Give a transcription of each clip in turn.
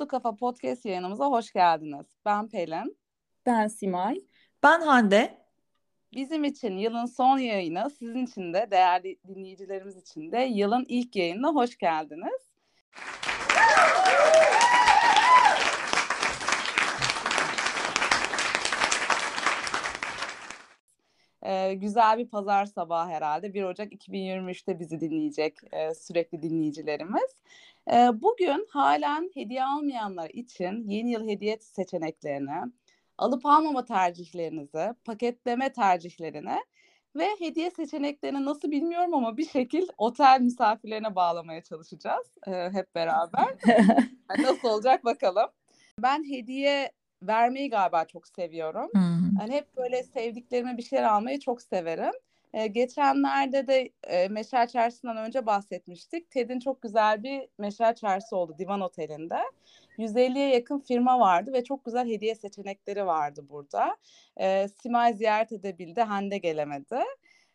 Mutlu Kafa Podcast yayınımıza hoş geldiniz. Ben Pelin. Ben Simay. Ben Hande. Bizim için yılın son yayını, sizin için de değerli dinleyicilerimiz için de yılın ilk yayınına hoş geldiniz. Ee, güzel bir pazar sabahı herhalde. 1 Ocak 2023'te bizi dinleyecek e, sürekli dinleyicilerimiz. E, bugün halen hediye almayanlar için yeni yıl hediye seçeneklerini, alıp almama tercihlerinizi, paketleme tercihlerini ve hediye seçeneklerini nasıl bilmiyorum ama bir şekil otel misafirlerine bağlamaya çalışacağız e, hep beraber. nasıl olacak bakalım. Ben hediye vermeyi galiba çok seviyorum. Hmm. Yani hep böyle sevdiklerime bir şeyler almayı çok severim. Ee, geçenlerde de e, Meşer Çarşısı'ndan önce bahsetmiştik. TED'in çok güzel bir Meşer Çarşısı oldu Divan Oteli'nde. 150'ye yakın firma vardı ve çok güzel hediye seçenekleri vardı burada. Ee, Simay ziyaret edebildi, Hande gelemedi.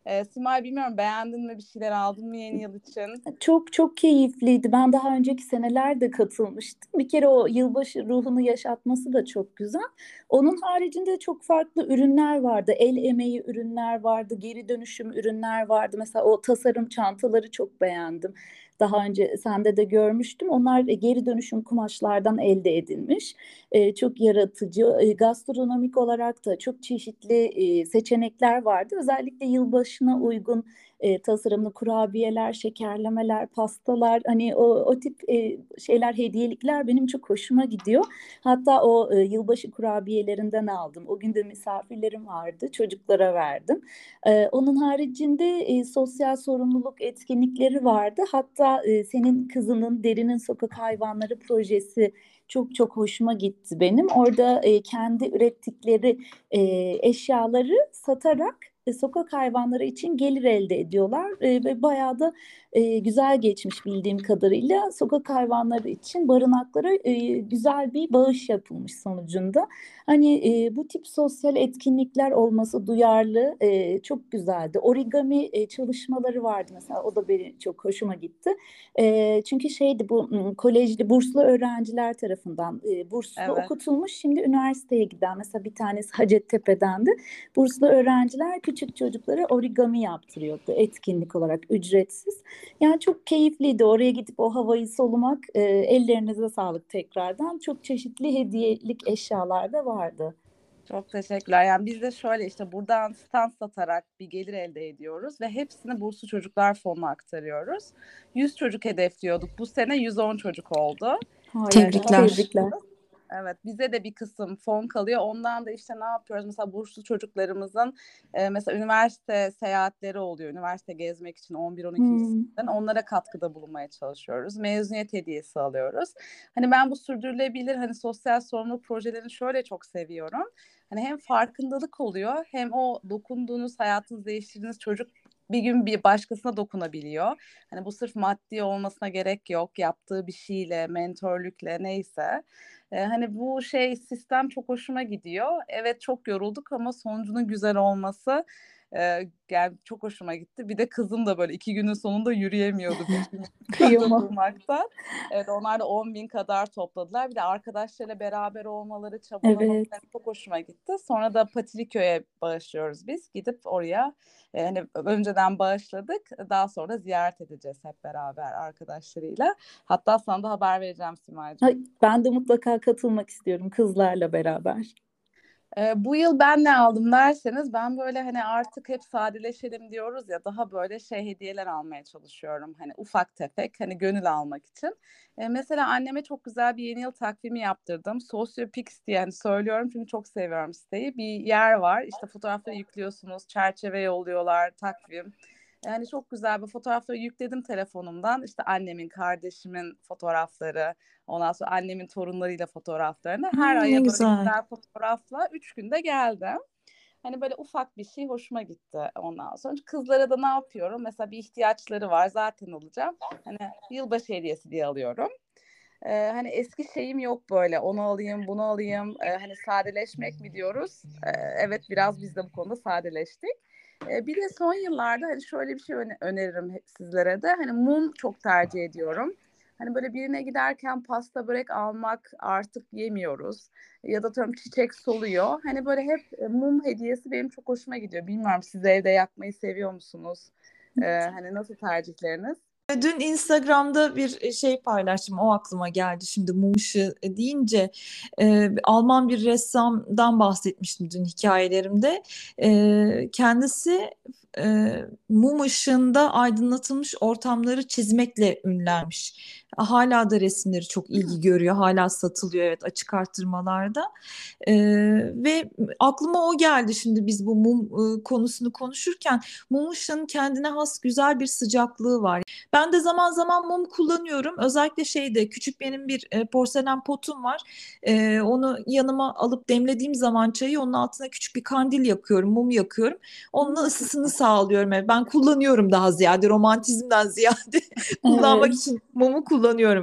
E, Simay bilmiyorum beğendin mi bir şeyler aldın mı yeni yıl için? Çok çok keyifliydi. Ben daha önceki senelerde katılmıştım. Bir kere o yılbaşı ruhunu yaşatması da çok güzel. Onun haricinde çok farklı ürünler vardı. El emeği ürünler vardı, geri dönüşüm ürünler vardı. Mesela o tasarım çantaları çok beğendim. Daha önce sende de görmüştüm. Onlar geri dönüşüm kumaşlardan elde edilmiş. E, çok yaratıcı. E, gastronomik olarak da çok çeşitli e, seçenekler vardı. Özellikle yılbaşına uygun e, tasarımlı kurabiyeler, şekerlemeler, pastalar hani o, o tip e, şeyler, hediyelikler benim çok hoşuma gidiyor. Hatta o e, yılbaşı kurabiyelerinden aldım. O gün de misafirlerim vardı. Çocuklara verdim. E, onun haricinde e, sosyal sorumluluk etkinlikleri vardı. Hatta e, senin kızının Derinin Sokak Hayvanları projesi çok çok hoşuma gitti benim. Orada e, kendi ürettikleri e, eşyaları satarak e, sokak hayvanları için gelir elde ediyorlar e, ve bayağı da e, güzel geçmiş bildiğim kadarıyla sokak hayvanları için barınaklara e, güzel bir bağış yapılmış sonucunda. Hani e, bu tip sosyal etkinlikler olması duyarlı e, çok güzeldi. Origami e, çalışmaları vardı mesela o da beni çok hoşuma gitti. E, çünkü şeydi bu kolejli burslu öğrenciler tarafından e, burslu evet. okutulmuş şimdi üniversiteye giden mesela bir tanesi Hacettepe'dendi. Burslu öğrenciler küçük çocuklara origami yaptırıyordu etkinlik olarak ücretsiz. Yani çok keyifliydi oraya gidip o havayı solumak. E, ellerinize sağlık tekrardan. Çok çeşitli hediyelik eşyalar da vardı. Çok teşekkürler. Yani biz de şöyle işte buradan stand satarak bir gelir elde ediyoruz ve hepsini Burslu Çocuklar Fonu'na aktarıyoruz. 100 çocuk hedefliyorduk. Bu sene 110 çocuk oldu. Hayır, tebrikler. tebrikler. Evet bize de bir kısım fon kalıyor. Ondan da işte ne yapıyoruz? Mesela burslu çocuklarımızın e, mesela üniversite seyahatleri oluyor. Üniversite gezmek için 11-12 hmm. onlara katkıda bulunmaya çalışıyoruz. Mezuniyet hediyesi alıyoruz. Hani ben bu sürdürülebilir hani sosyal sorumluluk projelerini şöyle çok seviyorum. Hani hem farkındalık oluyor hem o dokunduğunuz hayatınızı değiştirdiğiniz çocuk bir gün bir başkasına dokunabiliyor. Hani bu sırf maddi olmasına gerek yok. Yaptığı bir şeyle, mentörlükle neyse. Ee, hani bu şey sistem çok hoşuma gidiyor. Evet çok yorulduk ama sonucunun güzel olması e, yani çok hoşuma gitti. Bir de kızım da böyle iki günün sonunda yürüyemiyordu. durmaktan. Evet onlar da 10 bin kadar topladılar. Bir de arkadaşlarıyla beraber olmaları, çabalamak evet. çok hoşuma gitti. Sonra da Patriköy'e bağışlıyoruz biz. Gidip oraya e, hani önceden bağışladık. Daha sonra ziyaret edeceğiz hep beraber arkadaşlarıyla. Hatta sana da haber vereceğim Simay'cığım. Ben de mutlaka katılmak istiyorum kızlarla beraber. Bu yıl ben ne aldım derseniz ben böyle hani artık hep sadeleşelim diyoruz ya daha böyle şey hediyeler almaya çalışıyorum. Hani ufak tefek hani gönül almak için. Ee, mesela anneme çok güzel bir yeni yıl takvimi yaptırdım. Sociopix diye hani söylüyorum çünkü çok seviyorum siteyi. Bir yer var işte fotoğrafları yüklüyorsunuz çerçeve yolluyorlar takvim. Yani çok güzel bir fotoğrafları yükledim telefonumdan. İşte annemin, kardeşimin fotoğrafları, ondan sonra annemin torunlarıyla fotoğraflarını. Her hmm, aya böyle güzel fotoğrafla üç günde geldim. Hani böyle ufak bir şey hoşuma gitti ondan sonra. Kızlara da ne yapıyorum? Mesela bir ihtiyaçları var zaten alacağım. Hani yılbaşı hediyesi diye alıyorum. Ee, hani eski şeyim yok böyle onu alayım bunu alayım ee, hani sadeleşmek mi diyoruz ee, evet biraz biz de bu konuda sadeleştik bir de son yıllarda hani şöyle bir şey öneririm sizlere de. Hani mum çok tercih ediyorum. Hani böyle birine giderken pasta börek almak artık yemiyoruz. Ya da atıyorum çiçek soluyor. Hani böyle hep e, mum hediyesi benim çok hoşuma gidiyor. Bilmiyorum siz evde yakmayı seviyor musunuz? Ee, hani nasıl tercihleriniz? Dün Instagram'da bir e, şey paylaştım. O aklıma geldi şimdi mum ışığı deyince. E, Alman bir ressamdan bahsetmiştim dün hikayelerimde. E, kendisi e, mum ışığında aydınlatılmış ortamları çizmekle ünlenmiş. Hala da resimleri çok ilgi görüyor. Hala satılıyor evet açık arttırmalarda. E, ve aklıma o geldi şimdi biz bu mum e, konusunu konuşurken. Mum ışığının kendine has güzel bir sıcaklığı var. Ben de zaman zaman mum kullanıyorum. Özellikle şeyde küçük benim bir e, porselen potum var. E, onu yanıma alıp demlediğim zaman çayı onun altına küçük bir kandil yakıyorum, mum yakıyorum. Onunla ısısını sağlıyorum. Evet, ben kullanıyorum daha ziyade romantizmden ziyade kullanmak Evet. için mumu kullanıyorum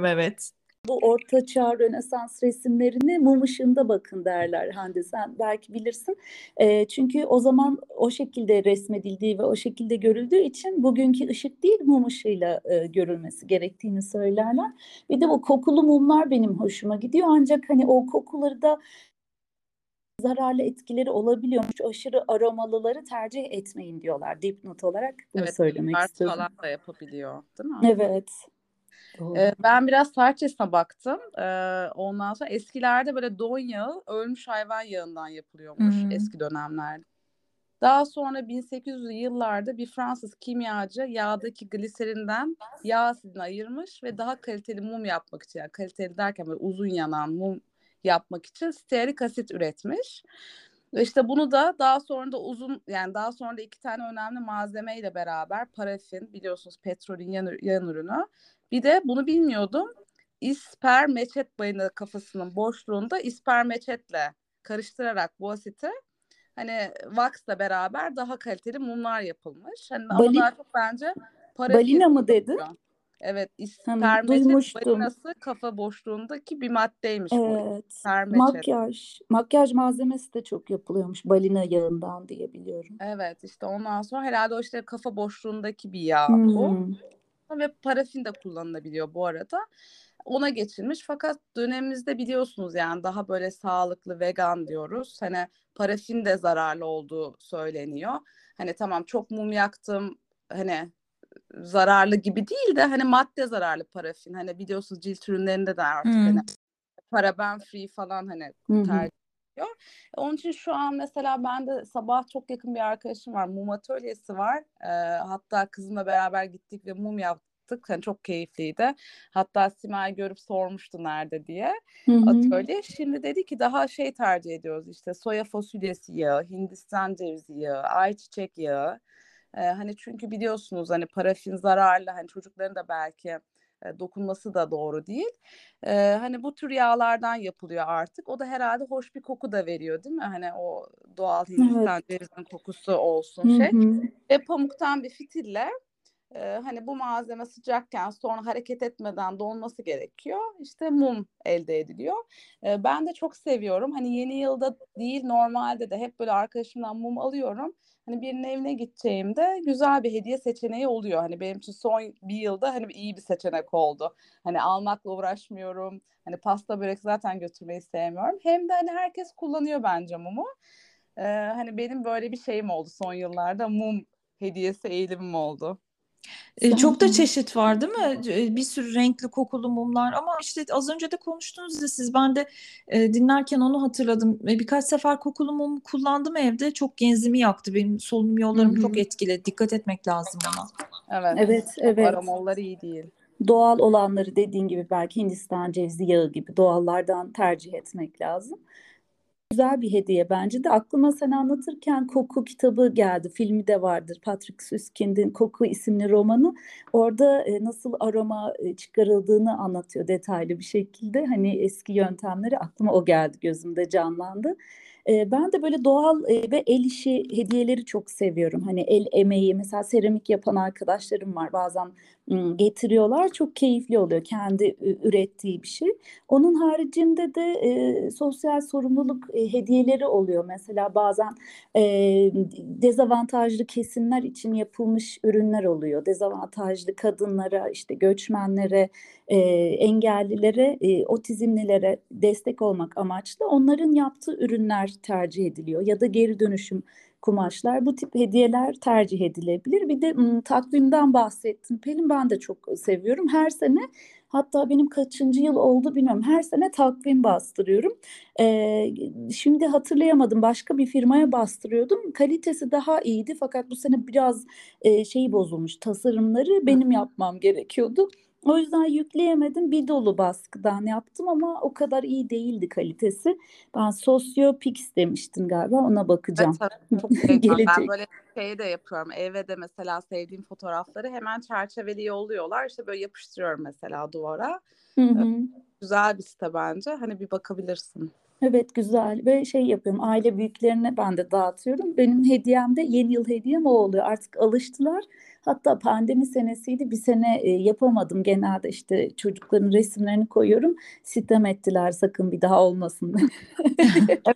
evet. Bu Orta Çağ Rönesans resimlerini mum ışığında bakın derler Hande sen belki bilirsin. Eee, çünkü o zaman o şekilde resmedildiği ve o şekilde görüldüğü için bugünkü ışık değil mum ışığıyla eee, görülmesi gerektiğini söylerler. Bir de bu kokulu mumlar benim hoşuma gidiyor ancak hani o kokuları da zararlı etkileri olabiliyormuş. Aşırı aromalıları tercih etmeyin diyorlar dipnot olarak. Bunu Evet, söylemek Tart istedim. falan da yapabiliyor, değil mi? Evet. Doğru. Ben biraz tarçesine baktım. Ondan sonra eskilerde böyle don yağı ölmüş hayvan yağından yapılıyormuş Hmm. eski dönemlerde. Daha sonra 1800'lü yıllarda bir Fransız kimyacı yağdaki gliserinden yağ asidini ayırmış ve daha kaliteli mum yapmak için yani kaliteli derken böyle uzun yanan mum yapmak için stearik asit üretmiş. Ve işte bunu da daha sonra da uzun yani daha sonra da iki tane önemli malzemeyle beraber parafin biliyorsunuz petrolün yan, yan ürünü. Bir de bunu bilmiyordum. İspermeçet bayını kafasının boşluğunda ispermeçetle karıştırarak bu asiti hani wax'la beraber daha kaliteli mumlar yapılmış. Hani ama Bali- daha çok bence parafin Balina mı dedin? Evet, Hani ispermeçet balinası kafa boşluğundaki bir maddeymiş bu. Evet. İspermeçet. Makyaj, makyaj malzemesi de çok yapılıyormuş balina yağından diye biliyorum. Evet, işte ondan sonra herhalde o işte kafa boşluğundaki bir yağ Hı bu. Hı. Ve parafin de kullanılabiliyor bu arada. Ona geçilmiş fakat dönemimizde biliyorsunuz yani daha böyle sağlıklı vegan diyoruz. Hani parafin de zararlı olduğu söyleniyor. Hani tamam çok mum yaktım hani zararlı gibi değil de hani madde zararlı parafin. Hani biliyorsunuz cilt ürünlerinde de artık Hmm. hani paraben free falan hani hı. tercih ediliyor. Onun için şu an mesela ben de sabah çok yakın bir arkadaşım var. Mum atölyesi var. Ee, hatta kızımla beraber gittik ve mum yaptık. Yani çok keyifliydi. Hatta Simay görüp sormuştu nerede diye Hı hı. atölye. Şimdi dedi ki daha şey tercih ediyoruz işte soya fasulyesi yağı, Hindistan cevizi yağı, ayçiçek yağı. Ee, hani çünkü biliyorsunuz hani parafin zararlı hani çocukların da belki e, dokunması da doğru değil. Ee, hani bu tür yağlardan yapılıyor artık. O da herhalde hoş bir koku da veriyor değil mi? Hani o doğal Hindistan cevizinin kokusu olsun Hı şey. Ve pamuktan bir fitille e, hani bu malzeme sıcakken sonra hareket etmeden donması gerekiyor. İşte mum elde ediliyor. E, ben de çok seviyorum. Hani yeni yılda değil normalde de hep böyle arkadaşımdan mum alıyorum. Hani birinin evine gideceğimde güzel bir hediye seçeneği oluyor. Hani benim için son bir yılda hani iyi bir seçenek oldu. Hani almakla uğraşmıyorum. Hani pasta börek zaten götürmeyi sevmiyorum. Hem de hani herkes kullanıyor bence mumu. E, hani benim böyle bir şeyim oldu son yıllarda mum hediyesi eğilimim oldu. E, çok da çeşit var değil mi? E, Bir sürü renkli kokulu mumlar ama işte az önce de konuştunuz ya siz ben de e, dinlerken onu hatırladım. E, birkaç sefer kokulu mum kullandım evde. Çok genzimi yaktı. Benim solunum yollarımı çok etkiledi. Dikkat etmek lazım ona. Evet. Evet, evet. Aromaları iyi değil. Doğal olanları dediğin gibi belki Hindistan cevizi yağı gibi doğallardan tercih etmek lazım. Güzel bir hediye bence de. Aklıma sen anlatırken Koku kitabı geldi. Filmi de vardır. Patrick Süskind'in Koku isimli romanı. Orada e, nasıl aroma e, çıkarıldığını anlatıyor detaylı bir şekilde. Hani eski yöntemleri aklıma o geldi gözümde canlandı. Ben de böyle doğal ve el işi hediyeleri çok seviyorum. Hani el emeği mesela seramik yapan arkadaşlarım var bazen getiriyorlar çok keyifli oluyor kendi ürettiği bir şey. Onun haricinde de e, sosyal sorumluluk e, hediyeleri oluyor. Mesela bazen e, dezavantajlı kesimler için yapılmış ürünler oluyor. Dezavantajlı kadınlara, işte göçmenlere, e, engellilere, e, otizmlilere destek olmak amaçlı onların yaptığı ürünler tercih ediliyor. Ya da geri dönüşüm kumaşlar bu tip hediyeler tercih edilebilir. Bir de m, takvimden bahsettim. Pelin ben de çok seviyorum. Her sene hatta benim kaçıncı yıl oldu bilmiyorum. Her sene takvim bastırıyorum. Ee, şimdi hatırlayamadım başka bir firmaya bastırıyordum. Kalitesi daha iyiydi fakat bu sene biraz e, şeyi bozulmuş. Tasarımları benim yapmam gerekiyordu. O yüzden yükleyemedim. Bir dolu baskıdan yaptım ama o kadar iyi değildi kalitesi. Ben Sosyopix demiştim galiba ona bakacağım. Evet, evet, çok. Gelecek. Ben böyle şey de yapıyorum. Eve de mesela sevdiğim fotoğrafları hemen çerçeveli yolluyorlar. İşte böyle yapıştırıyorum mesela duvara. Hı hı. Güzel bir site bence. Hani bir bakabilirsin. Evet güzel ve şey yapıyorum aile büyüklerine ben de dağıtıyorum. Benim hediyem de yeni yıl hediyem o oluyor. Artık alıştılar. Hatta pandemi senesiydi bir sene e, yapamadım. Genelde işte çocukların resimlerini koyuyorum. Sitem ettiler sakın bir daha olmasın.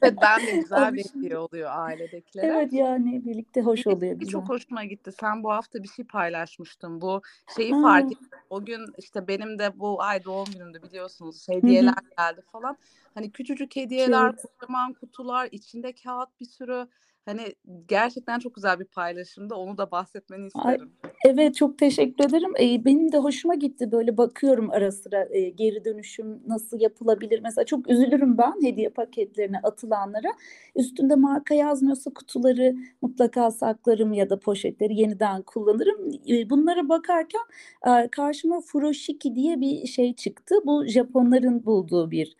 Evet ben de güzel bir hediye oluyor ailedekilere. Evet yani birlikte hoş Bir- oluyor bir güzel. çok hoşuma gitti. Sen bu hafta bir şey paylaşmıştın. Bu şeyi Ha. fark ettim. O gün işte benim de bu ay doğum günümdü biliyorsunuz. Hediyeler geldi falan. Hani küçücük hediyeler, Evet. kocaman kutular, içinde kağıt bir sürü. Hani gerçekten çok güzel bir paylaşımdı. Onu da bahsetmeni Ay, isterim. Evet çok teşekkür ederim. Ee, benim de hoşuma gitti böyle bakıyorum ara sıra e, geri dönüşüm nasıl yapılabilir. Mesela çok üzülürüm ben hediye paketlerine atılanlara. Üstünde marka yazmıyorsa kutuları mutlaka saklarım ya da poşetleri yeniden kullanırım. E, bunlara bakarken e, karşıma furoshiki diye bir şey çıktı. Bu Japonların bulduğu bir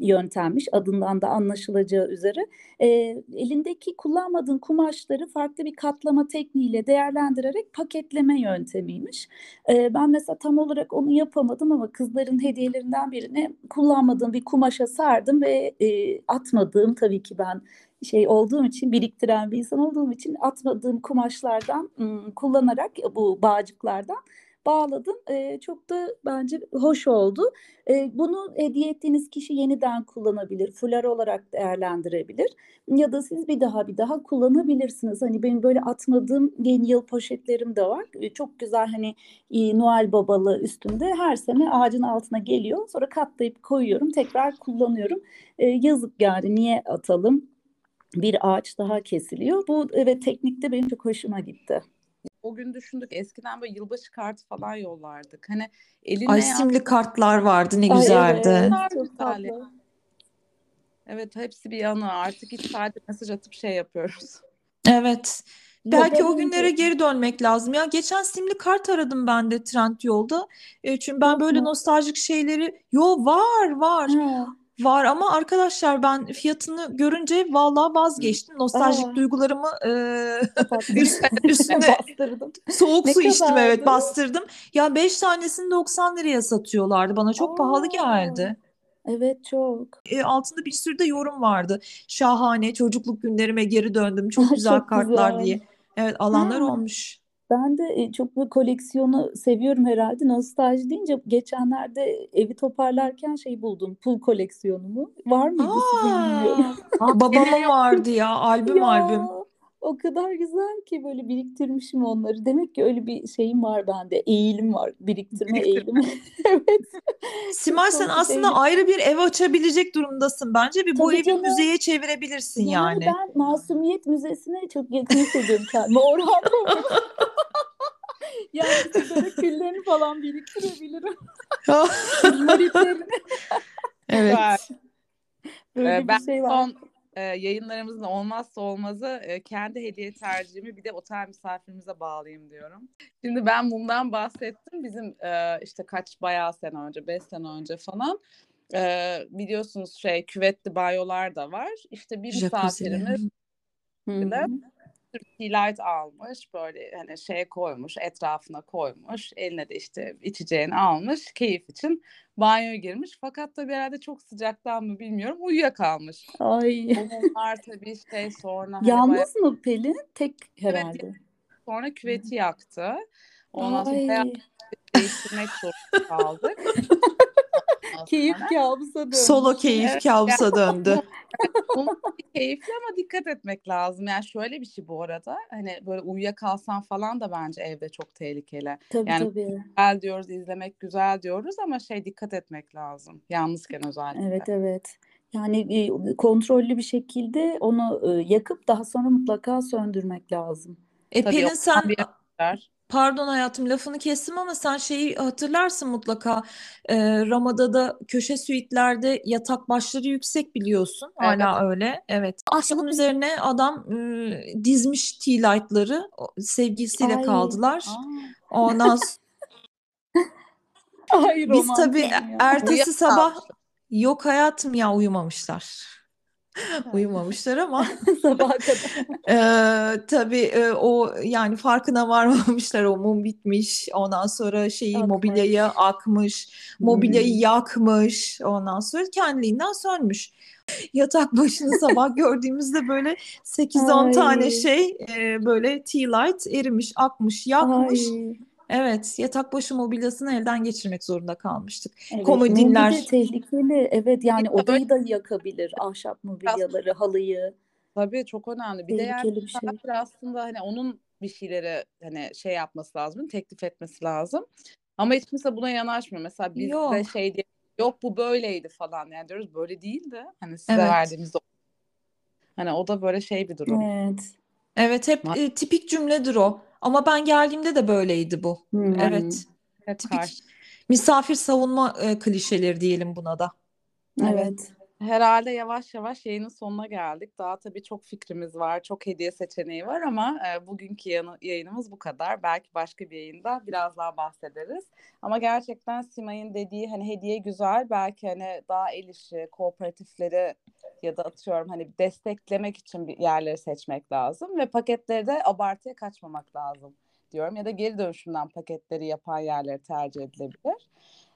yöntemmiş adından da anlaşılacağı üzere. E, elindeki kullanmadığın kumaşları farklı bir katlama tekniğiyle değerlendirerek paketleme yöntemiymiş. E, ben mesela tam olarak onu yapamadım ama kızların hediyelerinden birini kullanmadığım bir kumaşa sardım ve e, atmadığım tabii ki ben şey olduğum için biriktiren bir insan olduğum için atmadığım kumaşlardan kullanarak bu bağcıklardan bağladım. E, çok da bence hoş oldu. E, bunu hediye ettiğiniz kişi yeniden kullanabilir, fular olarak değerlendirebilir ya da siz bir daha bir daha kullanabilirsiniz. Hani benim böyle atmadığım yeni yıl poşetlerim de var. E, Çok güzel hani e, Noel babalı üstünde her sene ağacın altına geliyor. Sonra katlayıp koyuyorum, tekrar kullanıyorum. E, yazık yani niye atalım? Bir ağaç daha kesiliyor. Bu evet teknikte benim çok hoşuma gitti. O gün düşündük eskiden böyle yılbaşı kartı falan yollardık. Hani eline Ay simli kartlar vardı ne Ay, güzeldi. evet, çok tatlı. Evet hepsi bir anı. Artık hiç sadece mesaj atıp şey yapıyoruz. Evet. Belki o günlere geri dönmek lazım. Ya geçen simli kart aradım ben de Trendyol'da. E, çünkü ben böyle nostaljik şeyleri yo var var. Ha, Var ama arkadaşlar ben fiyatını görünce vallahi vazgeçtim. Nostaljik Aa. duygularımı e, üstüne Bastırdım. soğuk Ne su içtim evet bastırdım. Ya 5 tanesini 90 liraya satıyorlardı. Bana çok pahalı Aa. geldi. Evet çok. E, altında bir sürü de yorum vardı. Şahane çocukluk günlerime geri döndüm. Çok güzel Çok kartlar güzel. diye. Evet alanlar Ha. olmuş. Ben de e, çok bu koleksiyonu seviyorum herhalde. Nostalji deyince geçenlerde evi toparlarken şey buldum. Pul koleksiyonumu. Var mıydı sizin bilmiyorum. Aa, babamın vardı ya albüm Ya albüm. o kadar güzel ki böyle biriktirmişim onları. Demek ki öyle bir şeyim var bende. Eğilim var. Biriktirme eğilimi. Evet. Simay sen aslında eğilim. ayrı bir ev açabilecek durumdasın bence ve bu Tabii evi canım. müzeye çevirebilirsin Yani yani. ben Masumiyet Müzesi'ne çok yakın hissediyorum kendimi. Orhan. Yani sigara küllerini falan biriktirebilirim. Evet. Böyle Ee, bir ben şey var. son e, yayınlarımızın olmazsa olmazı e, kendi hediye tercihimi bir de otel misafirimize bağlayayım diyorum. Şimdi ben bundan bahsettim. Bizim e, işte kaç bayağı sene önce, 5 sene önce falan e, biliyorsunuz şey küvetli banyolar da var. İşte bir misafirimiz Hı hı. sürü tea light almış böyle hani şeye koymuş etrafına koymuş eline de işte içeceğini almış keyif için banyoya girmiş fakat tabii herhalde çok sıcaktan mı bilmiyorum uyuyakalmış. Ay. Onlar tabii şey sonra hani bayağı Yalnız mı Pelin? Tek herhalde. sonra küveti yaktı. Ondan sonra Ay. bayağı değiştirmek zorunda kaldık. Ondan Keyif sonra- kabusa dönmüş. Solo keyif Evet, kabusa döndü. Keyifli ama dikkat etmek lazım. Yani şöyle bir şey bu arada. Hani böyle uyuyakalsan falan da bence evde çok tehlikeli. Tabii Yani- tabii. Güzel diyoruz, izlemek güzel diyoruz ama şey dikkat etmek lazım. Yalnızken özellikle. Evet evet. Yani e, kontrollü bir şekilde onu e, yakıp daha sonra mutlaka söndürmek lazım. E Pelin sen bir. Pardon hayatım lafını kestim ama sen şeyi hatırlarsın mutlaka. Ee, Ramada'da köşe suitlerde yatak başları yüksek biliyorsun. Hala öyle. Evet. Bunun üzerine adam e, dizmiş tea light'ları sevgilisiyle Ay. kaldılar. Aa, Ondan Ay biz tabii ya. ertesi sabah yok hayatım ya uyumamışlar. Uyumamışlar ama. Sabaha kadar. Ee, tabii e, o yani farkına varmamışlar. O mum bitmiş. Ondan sonra şeyi Akmış. mobilyayı akmış. Mobilyayı Hmm. yakmış. Ondan sonra kendiliğinden sönmüş. Yatak başını sabah gördüğümüzde böyle 8-10 tane şey e, böyle tea light erimiş akmış yakmış. Ay. Evet yatak başı mobilyasını elden geçirmek zorunda kalmıştık Evet, Komodinler. mobilya tehlikeli. Evet yani de odayı da yakabilir. Ahşap mobilyaları, halıyı. Tabii çok önemli. Bir de yani Tehlikeli bir şey. aslında hani onun bir şeyleri hani şey yapması lazım, teklif etmesi lazım. Ama hiç kimse buna yanaşmıyor. Mesela biz de Yok. şey diye yok bu böyleydi falan yani diyoruz böyle değildi. Hani size Evet. verdiğimiz o- hani o da böyle şey bir durum. Evet. evet hep e, tipik cümledir o ama ben geldiğimde de böyleydi bu Hmm. evet Hep tipik karşı. misafir savunma e, klişeleri diyelim buna da. Evet. Herhalde yavaş yavaş yayının sonuna geldik. Daha tabii çok fikrimiz var, çok hediye seçeneği var ama e, bugünkü yanı- yayınımız bu kadar. Belki başka bir yayında biraz daha bahsederiz. Ama gerçekten Simay'ın dediği hani hediye güzel. Belki hani daha el işi, kooperatifleri ya da atıyorum hani desteklemek için bir yerleri seçmek lazım ve paketleri de abartıya kaçmamak lazım diyorum ya da geri dönüşümden paketleri yapan yerleri tercih edilebilir.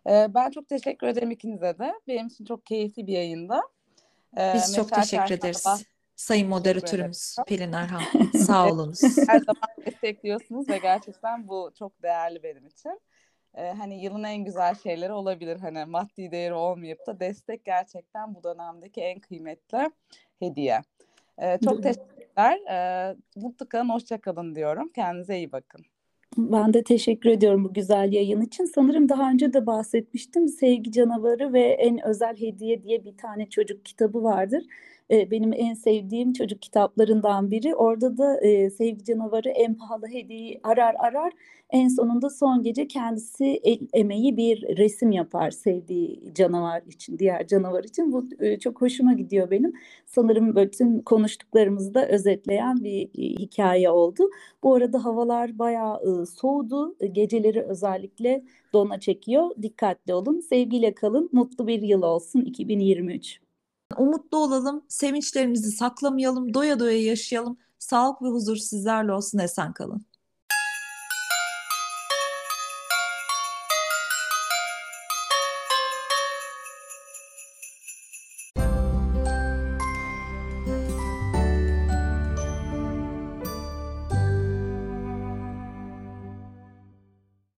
Ee, ben çok teşekkür ederim ikinize de. Benim için çok keyifli bir yayında. Ee, Biz çok teşekkür ederiz. Sayın moderatörümüz. Pelin Erhan. Sağ olunuz. her zaman destekliyorsunuz ve gerçekten bu çok değerli benim için. Ee, hani yılın en güzel şeyleri olabilir. Hani maddi değeri olmayıp da destek gerçekten bu dönemdeki en kıymetli hediye. Ee, çok teşekkürler. Ee, mutlu kalın, hoşça kalın diyorum. Kendinize iyi bakın. Ben de teşekkür ediyorum bu güzel yayın için. Sanırım daha önce de bahsetmiştim. Sevgi Canavarı ve En Özel Hediye diye bir tane çocuk kitabı vardır. Benim en sevdiğim çocuk kitaplarından biri. Orada da e, Sevgi Canavarı en pahalı hediyeyi arar arar. En sonunda son gece kendisi el emeği bir resim yapar sevdiği canavar için, diğer canavar için. Bu e, çok hoşuma gidiyor benim. Sanırım bütün konuştuklarımızı da özetleyen bir e, hikaye oldu. Bu arada havalar bayağı e, soğudu. E, Geceleri özellikle dona çekiyor. Dikkatli olun. Sevgiyle kalın. Mutlu bir yıl olsun 2023. Umutlu olalım, sevinçlerimizi saklamayalım, doya doya yaşayalım. Sağlık ve huzur sizlerle olsun, esen kalın.